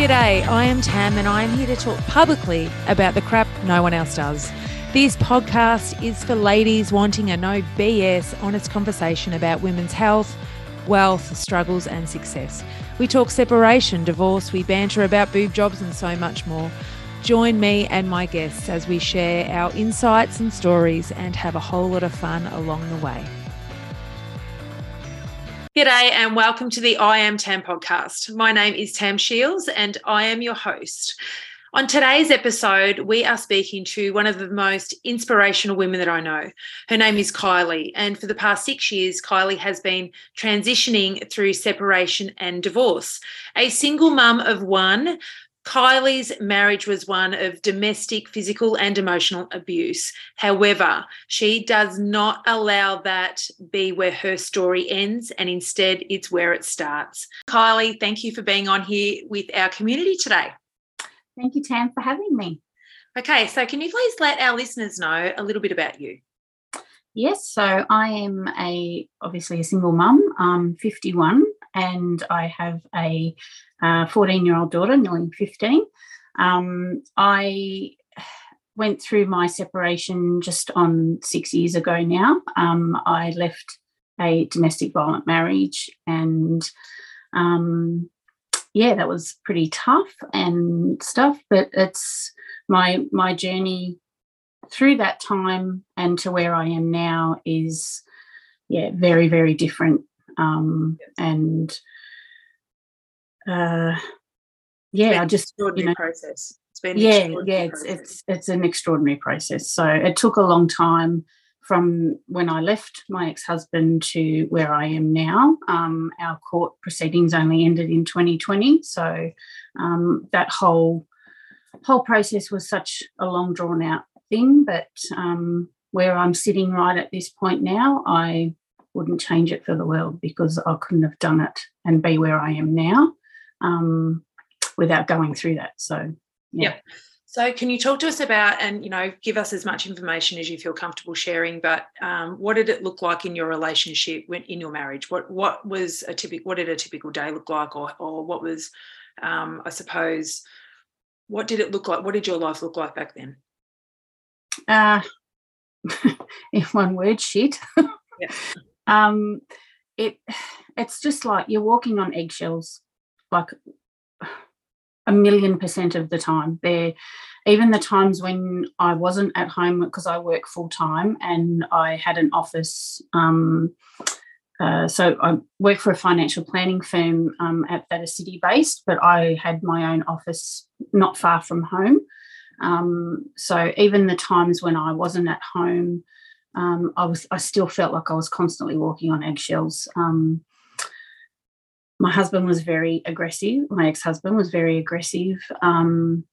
G'day, I am Tam and I am here to talk publicly about the crap no one else does. This podcast is for ladies wanting a no BS, honest conversation about women's health, wealth, struggles, and success. We talk separation, divorce, we banter about boob jobs, and so much more. Join me and my guests as we share our insights and stories and have a whole lot of fun along the way. G'day and welcome to the I Am Tam podcast. My name is Tam Shields and I am your host. On today's episode, we are speaking to one of the most inspirational women that I know. Her name is Kylie. And for the past six years, Kylie has been transitioning through separation and divorce. A single mum of one, Kylie's marriage was one of domestic, physical, and emotional abuse. However, she does not allow that be where her story ends, and instead, it's where it starts. Kylie, thank you for being on here with our community today. Thank you, Tam, for having me. Okay, so can you please let our listeners know a little bit about you? Yes, so I am a obviously a single mum. I'm 51 and I have a 14 year old daughter, nearly 15. Um, I went through my separation just on six years ago now. Um, I left a domestic violent marriage and um, yeah, that was pretty tough and stuff, but it's my my journey through that time and to where I am now is yeah, very, very different. Um, and uh, yeah, I just you know, process. It's been yeah, yeah, it's, it's it's an extraordinary process. So it took a long time from when I left my ex-husband to where I am now. Um, our court proceedings only ended in 2020, so um, that whole whole process was such a long drawn out thing. But um, where I'm sitting right at this point now, I wouldn't change it for the world because I couldn't have done it and be where I am now um, without going through that. So, yeah. Yep. So, can you talk to us about and you know give us as much information as you feel comfortable sharing? But um, what did it look like in your relationship when in your marriage? What what was a typical what did a typical day look like, or or what was um, I suppose what did it look like? What did your life look like back then? Uh, in one word, shit. yeah. um, it it's just like you're walking on eggshells like a million percent of the time. There, even the times when I wasn't at home because I work full time and I had an office. Um, uh, so I work for a financial planning firm um, at, that is city based, but I had my own office not far from home. Um, so even the times when I wasn't at home, um, I was I still felt like I was constantly walking on eggshells. Um, my husband was very aggressive. My ex husband was very aggressive, um,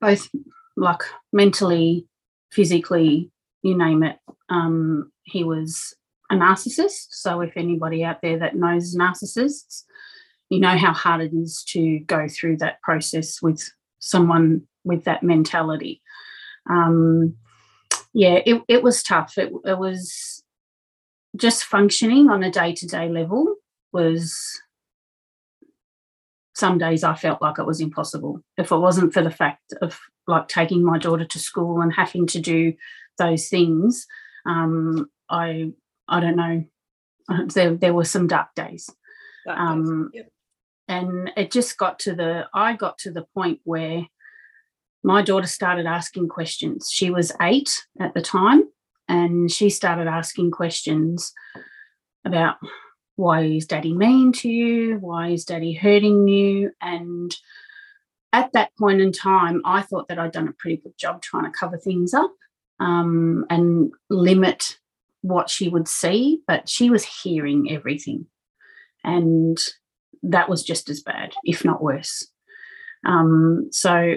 both like mentally, physically, you name it. Um, he was a narcissist. So, if anybody out there that knows narcissists, you know how hard it is to go through that process with someone with that mentality. Um, yeah, it, it was tough. It, it was just functioning on a day to day level was some days I felt like it was impossible. If it wasn't for the fact of like taking my daughter to school and having to do those things, um, I I don't know. There there were some dark days, um, yep. and it just got to the I got to the point where my daughter started asking questions. She was eight at the time, and she started asking questions about why is daddy mean to you? Why is daddy hurting you? And at that point in time, I thought that I'd done a pretty good job trying to cover things up um, and limit what she would see, but she was hearing everything. And that was just as bad, if not worse. Um, so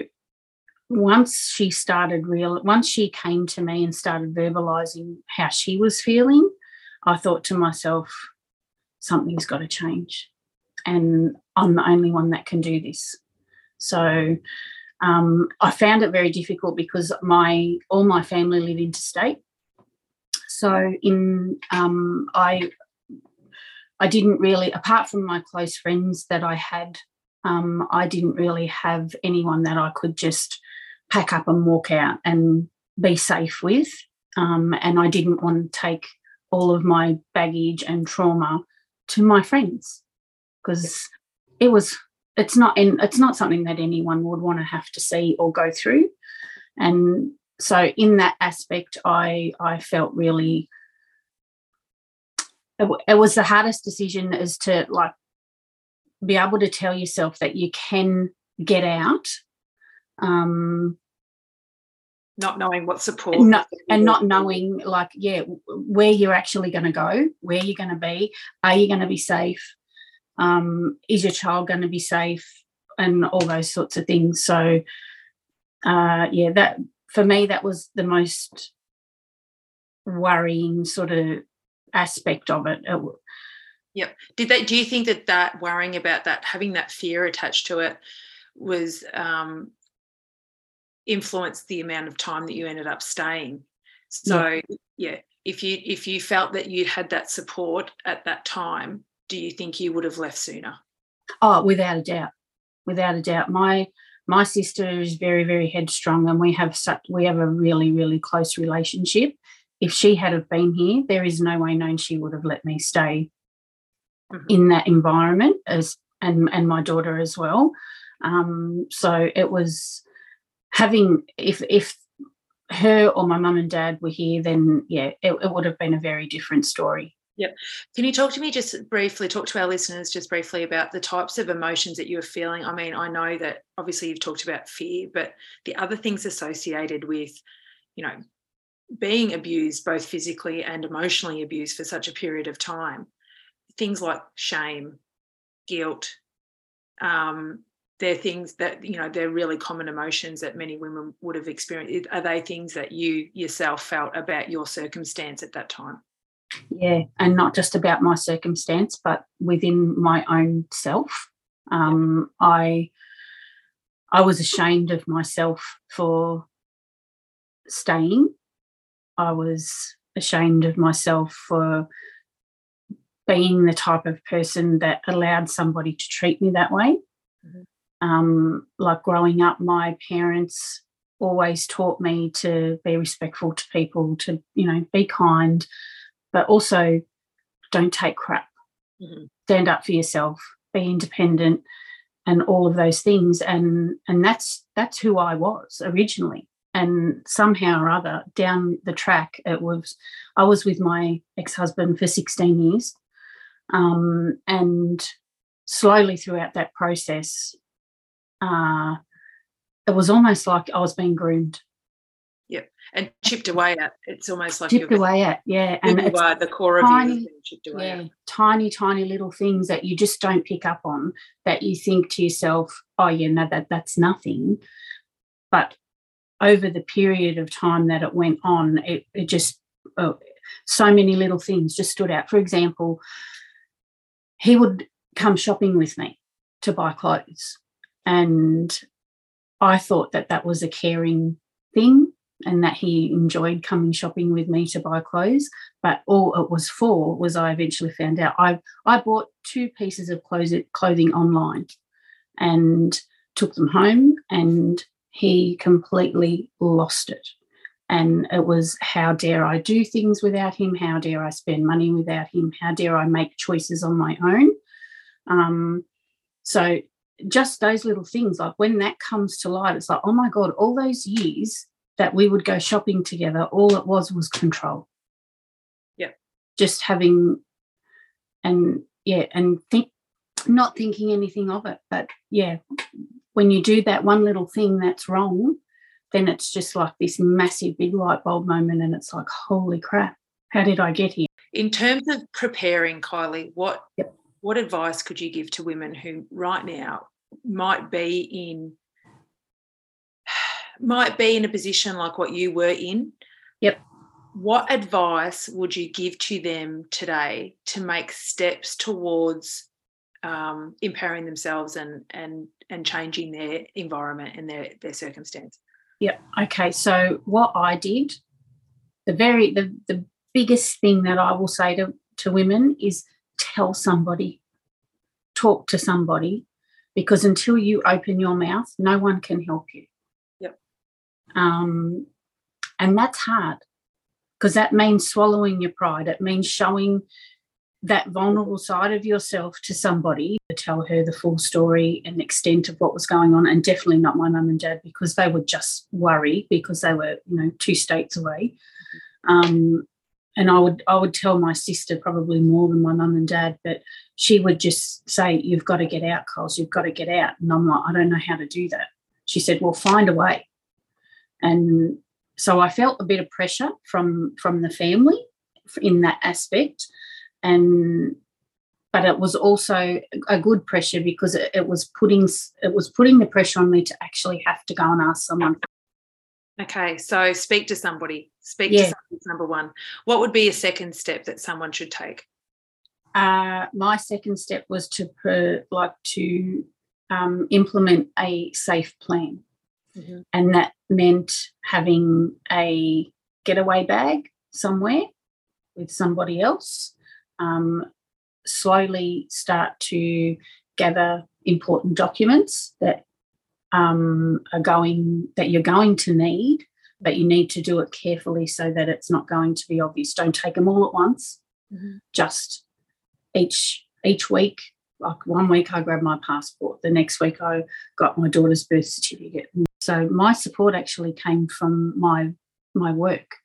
once she started real, once she came to me and started verbalizing how she was feeling, I thought to myself, something's got to change. And I'm the only one that can do this. So um, I found it very difficult because my all my family live interstate. So in um, I I didn't really, apart from my close friends that I had Um, I didn't really have anyone that I could just pack up and walk out and be safe with. Um, and I didn't want to take all of my baggage and trauma to my friends because it was it's not and it's not something that anyone would want to have to see or go through and so in that aspect i i felt really it, it was the hardest decision is to like be able to tell yourself that you can get out um not knowing what support not, and not knowing like yeah where you're actually going to go where you're going to be are you going to be safe um, is your child going to be safe and all those sorts of things so uh, yeah that for me that was the most worrying sort of aspect of it, it Yep. Did that? Do you think that that worrying about that, having that fear attached to it, was um, influenced the amount of time that you ended up staying? So yeah. yeah, if you if you felt that you had that support at that time, do you think you would have left sooner? Oh, without a doubt, without a doubt. My my sister is very very headstrong, and we have such we have a really really close relationship. If she had have been here, there is no way known she would have let me stay mm-hmm. in that environment as and and my daughter as well. Um, so it was having if if her or my mum and dad were here, then yeah, it, it would have been a very different story. Yep. Can you talk to me just briefly, talk to our listeners just briefly about the types of emotions that you were feeling? I mean, I know that obviously you've talked about fear, but the other things associated with, you know, being abused, both physically and emotionally abused for such a period of time, things like shame, guilt, um, they're things that you know they're really common emotions that many women would have experienced. Are they things that you yourself felt about your circumstance at that time? Yeah and not just about my circumstance but within my own self. Um, i i was ashamed of myself for staying. I was ashamed of myself for being the type of person that allowed somebody to treat me that way. Mm-hmm. Um, like growing up my parents always taught me to be respectful to people to you know be kind but also don't take crap. Mm-hmm. Stand up for yourself, be independent, and all of those things. And and that's that's who I was originally. And somehow or other, down the track, it was I was with my ex-husband for 16 years. Um, and slowly throughout that process, uh, it was almost like I was being groomed Yep. And chipped away at. It's almost like chipped away at, yeah. And you are the core tiny, of you chipped away yeah, at. Tiny, tiny little things that you just don't pick up on that you think to yourself, oh yeah, no, that that's nothing. But over the period of time that it went on, it, it just oh, so many little things just stood out. For example, he would come shopping with me to buy clothes. And I thought that that was a caring thing and that he enjoyed coming shopping with me to buy clothes. But all it was for was I eventually found out I I bought two pieces of clothes, clothing online and took them home and he completely lost it. And it was how dare I do things without him? How dare I spend money without him? How dare I make choices on my own? Um, so just those little things, like when that comes to light, it's like, oh my God, all those years that we would go shopping together, all it was was control. Yeah. Just having and yeah, and think not thinking anything of it. But yeah, when you do that one little thing that's wrong, then it's just like this massive big light bulb moment and it's like, holy crap, how did I get here? In terms of preparing, Kylie, what yep. What advice could you give to women who right now might be in might be in a position like what you were in. Yep. What advice would you give to them today to make steps towards um, empowering themselves and and and changing their environment and their their circumstance? Yep. Okay. So what I did, the very the the biggest thing that I will say to to women is tell somebody, talk to somebody, because until you open your mouth, no one can help you. Yep. Um, and that's hard because that means swallowing your pride. It means showing that vulnerable side of yourself to somebody to tell her the full story and extent of what was going on and definitely not my mum and dad because they would just worry because they were you know two states away um, and I would I would tell my sister probably more than my mum and dad, but she would just say, "You've got to get out, Coles. You've got to get out." And I'm like, "I don't know how to do that." She said, "Well, find a way." And so I felt a bit of pressure from from the family in that aspect, and but it was also a good pressure because it, it was putting it was putting the pressure on me to actually have to go and ask someone Okay, so speak to somebody. Speak yeah. to somebody, number one. What would be a second step that someone should take? Uh, my second step was to per, like to um, implement a safe plan, mm-hmm. and that meant having a getaway bag somewhere with somebody else. Um, slowly start to gather important documents that um, are going that you're going to need, but you need to do it carefully so that it's not going to be obvious. Don't take them all at once. Mm-hmm. Just each each week. Like one week, I grabbed my passport. The next week, I got my daughter's birth certificate. So my support actually came from my my work.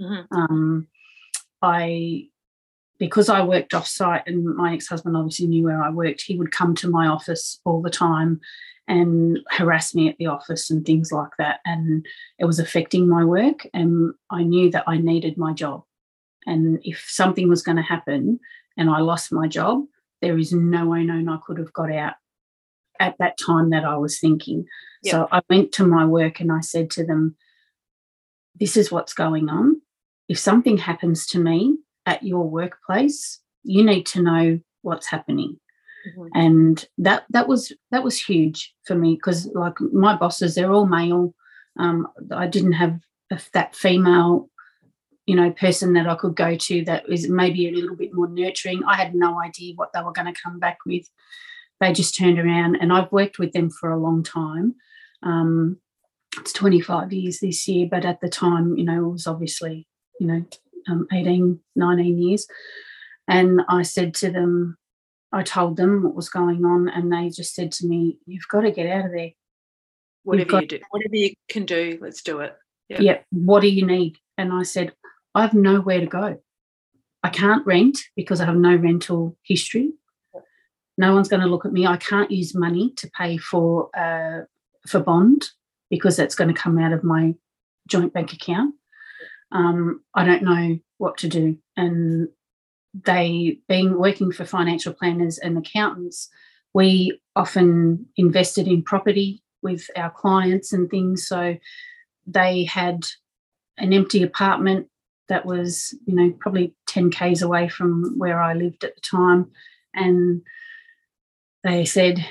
Mm-hmm. Um, I because I worked off site and my ex husband obviously knew where I worked, he would come to my office all the time and harass me at the office and things like that. And it was affecting my work. And I knew that I needed my job. And if something was going to happen and I lost my job, there is no way known I could have got out at that time that I was thinking. Yep. So I went to my work and I said to them, This is what's going on. If something happens to me at your workplace, you need to know what's happening. Mm-hmm. And that that was that was huge for me because like my bosses, they're all male. Um, I didn't have that female, you know, person that I could go to that is maybe a little bit more nurturing. I had no idea what they were going to come back with. They just turned around, and I've worked with them for a long time. Um, it's 25 years this year, but at the time, you know, it was obviously, you know, um, 18, 19 years. And I said to them, I told them what was going on, and they just said to me, "You've got to get out of there. Whatever you do, whatever you can do, let's do it." Yep. Yeah. What do you need? And I said, I have nowhere to go. I can't rent because I have no rental history. No one's going to look at me. I can't use money to pay for uh, for bond because that's going to come out of my joint bank account. Um, I don't know what to do, and they being working for financial planners and accountants, we often invested in property with our clients and things. So they had an empty apartment that was, you know, probably 10 Ks away from where I lived at the time. And they said,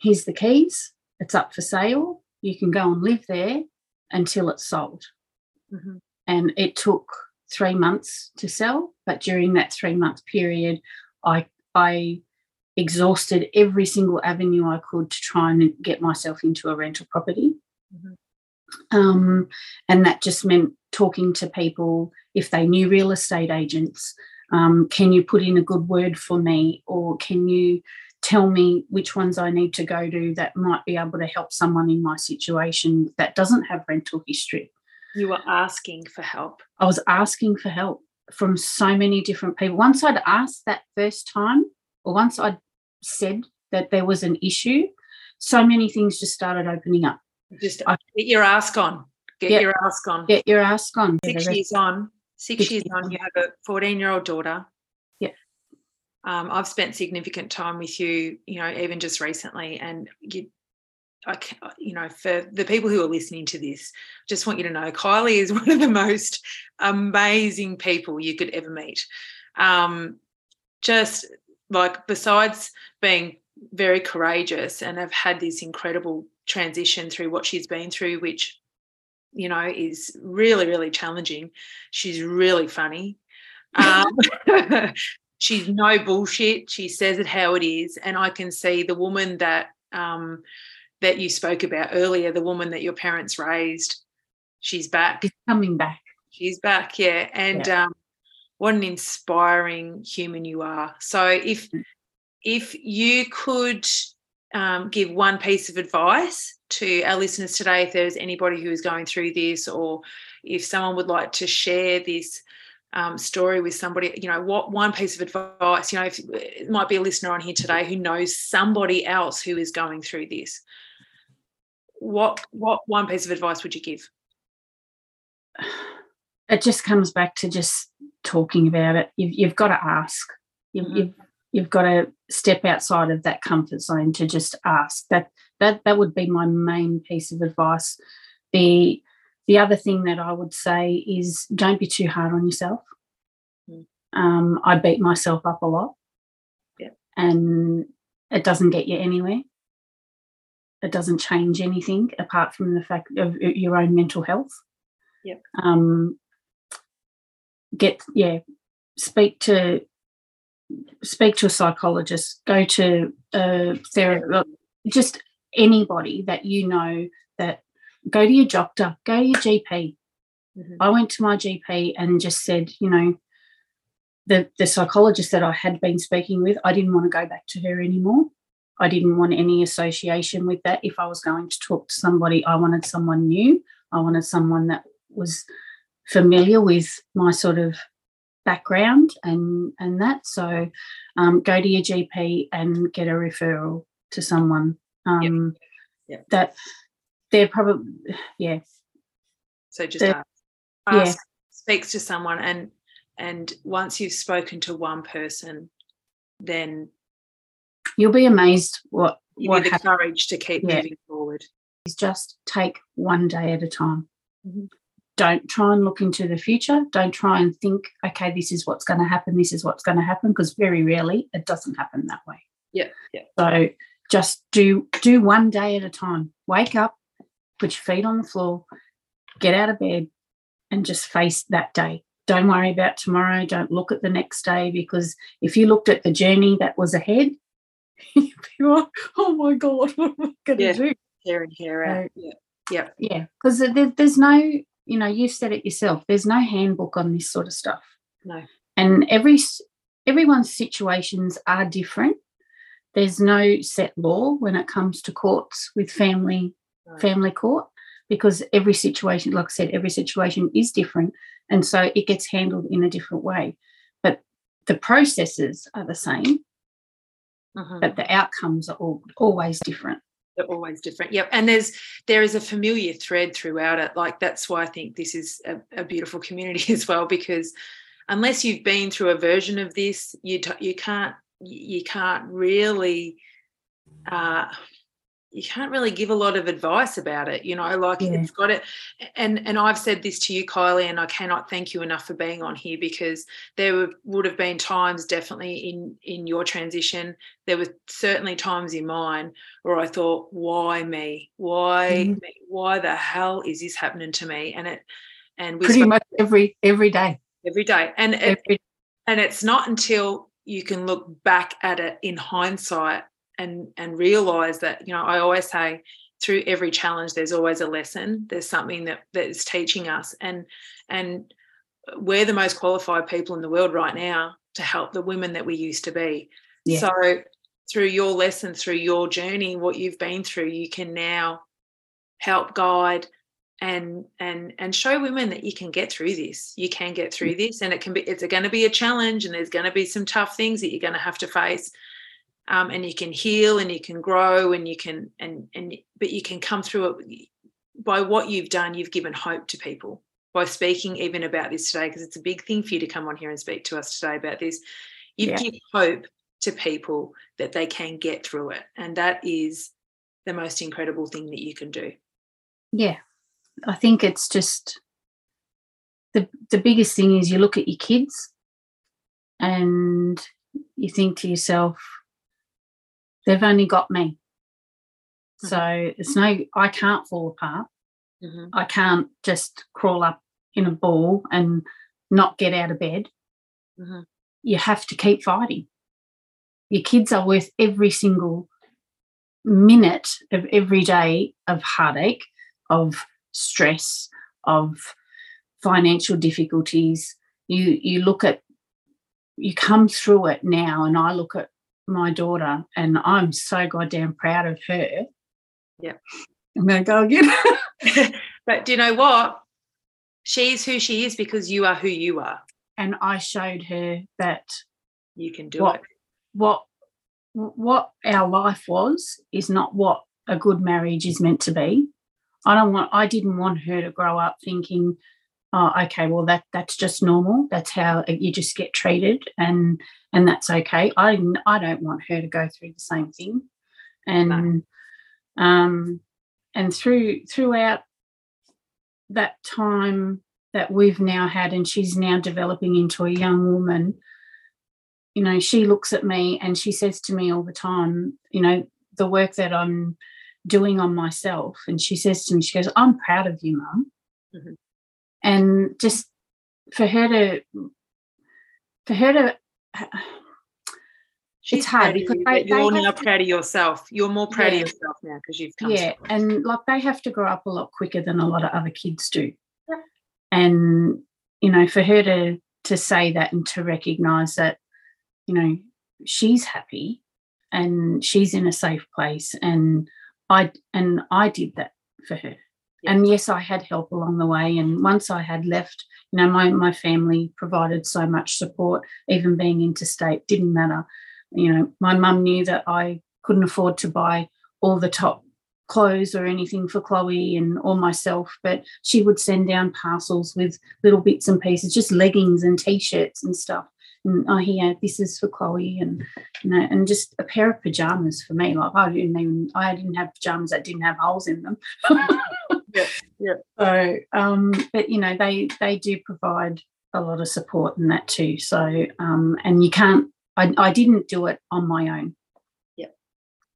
here's the keys, it's up for sale. You can go and live there until it's sold. Mm-hmm. And it took three months to sell, but during that three month period, I I exhausted every single avenue I could to try and get myself into a rental property. Mm-hmm. Um, and that just meant talking to people if they knew real estate agents. Um, can you put in a good word for me, or can you tell me which ones I need to go to that might be able to help someone in my situation that doesn't have rental history? You were asking for help. I was asking for help from so many different people. Once I'd asked that first time, or once I'd said that there was an issue, so many things just started opening up. Just I, get your ask on. Get yeah, your ask on. Get your ask on. Six years on. Six years on. You have a 14 year old daughter. Yeah. Um, I've spent significant time with you, you know, even just recently, and you I, you know, for the people who are listening to this, just want you to know Kylie is one of the most amazing people you could ever meet. Um, just like, besides being very courageous and have had this incredible transition through what she's been through, which, you know, is really, really challenging. She's really funny. Um, she's no bullshit. She says it how it is. And I can see the woman that um, that you spoke about earlier, the woman that your parents raised, she's back. She's coming back. She's back, yeah. And yeah. Um, what an inspiring human you are. So if mm. if you could um, give one piece of advice to our listeners today, if there's anybody who is going through this, or if someone would like to share this um, story with somebody, you know, what one piece of advice, you know, if it might be a listener on here today who knows somebody else who is going through this, what what one piece of advice would you give? It just comes back to just talking about it. You've, you've got to ask. You've, mm-hmm. you've you've got to step outside of that comfort zone to just ask. That that that would be my main piece of advice. The the other thing that I would say is don't be too hard on yourself. Mm. Um, I beat myself up a lot, yeah. and it doesn't get you anywhere. It doesn't change anything apart from the fact of your own mental health. Yeah. Um, get yeah, speak to speak to a psychologist, go to a therapist, just anybody that you know that go to your doctor, go to your GP. Mm-hmm. I went to my GP and just said, you know, the, the psychologist that I had been speaking with, I didn't want to go back to her anymore. I didn't want any association with that. If I was going to talk to somebody, I wanted someone new. I wanted someone that was familiar with my sort of background and and that. So um, go to your GP and get a referral to someone um, yep. Yep. that they're probably yeah. So just ask, ask, yeah. speaks to someone and and once you've spoken to one person, then you'll be amazed what you what the courage to keep yeah. moving forward. Is just take one day at a time. Mm-hmm. Don't try and look into the future. Don't try and think, okay, this is what's going to happen. This is what's going to happen, because very rarely it doesn't happen that way. Yeah, yeah. So just do do one day at a time. Wake up, put your feet on the floor, get out of bed, and just face that day. Don't worry about tomorrow. Don't look at the next day because if you looked at the journey that was ahead, you'd oh my God, what am I going to yeah. do? Here and here out. yeah. Yeah. Yeah. Because there, there's no, you know, you said it yourself, there's no handbook on this sort of stuff. No. And every everyone's situations are different. There's no set law when it comes to courts with family family court because every situation, like I said, every situation is different. And so it gets handled in a different way. But the processes are the same, mm-hmm. but the outcomes are all, always different. They're always different. Yep. And there's there is a familiar thread throughout it. Like that's why I think this is a, a beautiful community as well, because unless you've been through a version of this, you t- you can't you can't really uh, you can't really give a lot of advice about it you know like yeah. it's got it and and i've said this to you kylie and i cannot thank you enough for being on here because there were, would have been times definitely in in your transition there were certainly times in mine where i thought why me why mm-hmm. me? why the hell is this happening to me and it and we pretty much every every day every day and every- it, and it's not until you can look back at it in hindsight and and realize that you know i always say through every challenge there's always a lesson. There's something that that is teaching us. And and we're the most qualified people in the world right now to help the women that we used to be. Yeah. so through your lesson through your journey what you've been through you can now help guide and and and show women that you can get through this. You can get through mm. this and it can be it's going to be a challenge and there's going to be some tough things that you're going to have to face um, and you can heal and you can grow and you can and and but you can come through it by what you've done you've given hope to people. By speaking even about this today because it's a big thing for you to come on here and speak to us today about this you yeah. give hope to people that they can get through it and that is the most incredible thing that you can do. Yeah. I think it's just the the biggest thing is you look at your kids and you think to yourself they've only got me. Mm-hmm. So it's no, I can't fall apart. Mm-hmm. I can't just crawl up in a ball and not get out of bed. Mm-hmm. You have to keep fighting. Your kids are worth every single minute of every day of heartache, of stress, of financial difficulties. You you look at you come through it now, and I look at my daughter, and I'm so goddamn proud of her. Yeah, I'm going to go again. but do you know what? She's who she is because you are who you are. And I showed her that you can do what, it. What what our life was is not what a good marriage is meant to be. I don't want I didn't want her to grow up thinking, oh, okay, well that that's just normal. That's how you just get treated and and that's okay. I I don't want her to go through the same thing. And no. um and through throughout that time that we've now had and she's now developing into a young woman you know she looks at me and she says to me all the time you know the work that i'm doing on myself and she says to me she goes i'm proud of you mum mm-hmm. And just for her to for her to She's it's hard because you, they, you're they now to, proud of yourself. You're more proud yeah, of yourself now because you've come. Yeah, and like they have to grow up a lot quicker than a lot of other kids do. Yeah. And you know, for her to to say that and to recognise that, you know, she's happy and she's in a safe place, and I and I did that for her. And yes, I had help along the way. And once I had left, you know, my my family provided so much support. Even being interstate didn't matter you know, my mum knew that I couldn't afford to buy all the top clothes or anything for Chloe and or myself, but she would send down parcels with little bits and pieces, just leggings and t-shirts and stuff. And oh here, this is for Chloe, and you know, and just a pair of pajamas for me. Like I didn't even I didn't have pajamas that didn't have holes in them. yeah, yeah. So, um, but you know, they they do provide a lot of support in that too. So, um, and you can't I, I didn't do it on my own. Yeah.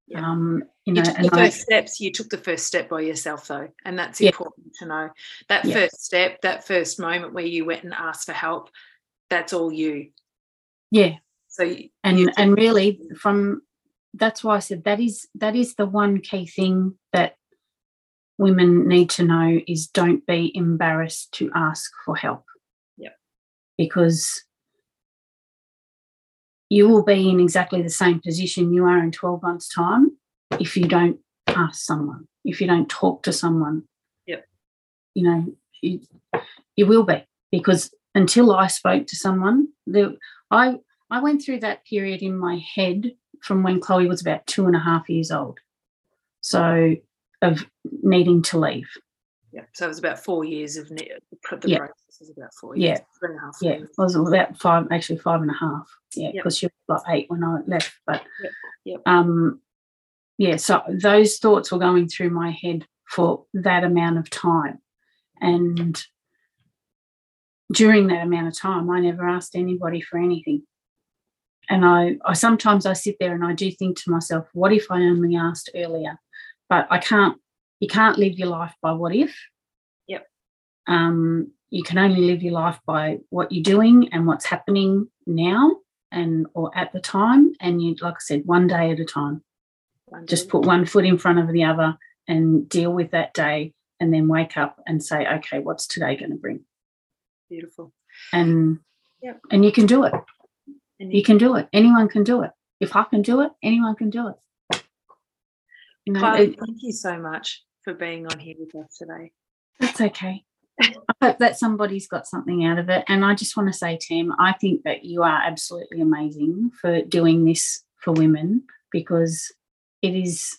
yeah. Um, you, know, you took the first I, steps. You took the first step by yourself, though, and that's yeah. important to know. That yeah. first step, that first moment where you went and asked for help, that's all you. Yeah. So and you and really from that's why I said that is that is the one key thing that women need to know is don't be embarrassed to ask for help. Yeah. Because you will be in exactly the same position you are in 12 months' time if you don't ask someone, if you don't talk to someone. Yep. You know, you, you will be because until I spoke to someone, the, I I went through that period in my head from when Chloe was about two and a half years old. So of needing to leave. Yeah. So it was about four years of the yeah. process was about four years. Yeah. Three and a half. Yeah. Years. It was about five, actually five and a half. Yeah, because yep. she was like eight when I left. But yep. Yep. um yeah, so those thoughts were going through my head for that amount of time. And during that amount of time, I never asked anybody for anything. And I, I sometimes I sit there and I do think to myself, what if I only asked earlier? But I can't, you can't live your life by what if. Yep. Um, you can only live your life by what you're doing and what's happening now and or at the time and you like i said one day at a time. Just put one foot in front of the other and deal with that day and then wake up and say okay what's today going to bring? Beautiful. And yeah and you can do it. You, you can do it. Anyone can do it. If i can do it anyone can do it you know, it, thank you so much for being on here with us today that's okay I hope that somebody's got something out of it. And I just want to say, Tam, I think that you are absolutely amazing for doing this for women because it is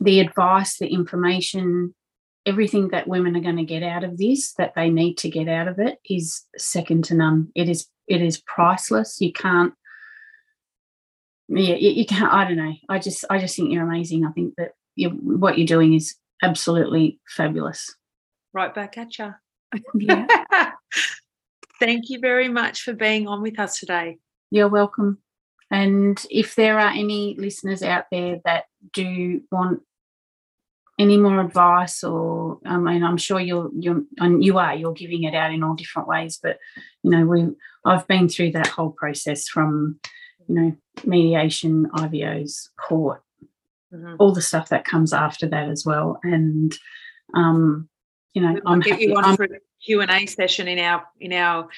the advice, the information, everything that women are going to get out of this that they need to get out of it is second to none. It is it is priceless. You can't yeah, you, you can't I don't know. I just I just think you're amazing. I think that you, what you're doing is absolutely fabulous right back at you. Yeah. Thank you very much for being on with us today. You're welcome. And if there are any listeners out there that do want any more advice, or I mean, I'm sure you're you're and you are you're giving it out in all different ways. But you know, we I've been through that whole process from you know mediation, IVOs, court, mm-hmm. all the stuff that comes after that as well. And um, you know, I'm get happy. you on for a Q and A session in our in our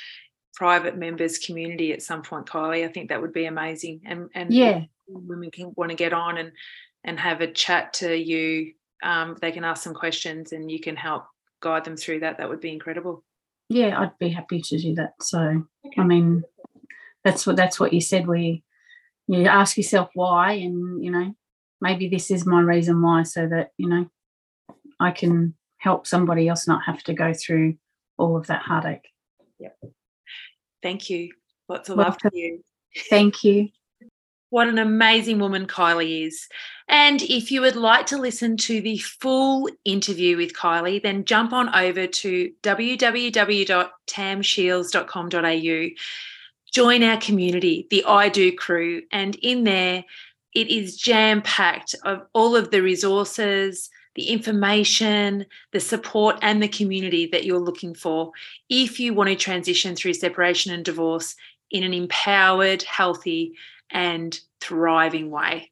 private members community at some point, Kylie. I think that would be amazing. And and yeah, women can want to get on and and have a chat to you. Um, they can ask some questions and you can help guide them through that. That would be incredible. Yeah, I'd be happy to do that. So okay. I mean, that's what that's what you said. We you ask yourself why, and you know, maybe this is my reason why, so that you know, I can help somebody else not have to go through all of that heartache. Yep. Thank you. Lots of love to you. Thank you. What an amazing woman Kylie is. And if you would like to listen to the full interview with Kylie, then jump on over to www.tamshields.com.au. Join our community, the I Do crew, and in there it is jam packed of all of the resources, the information, the support, and the community that you're looking for if you want to transition through separation and divorce in an empowered, healthy, and thriving way.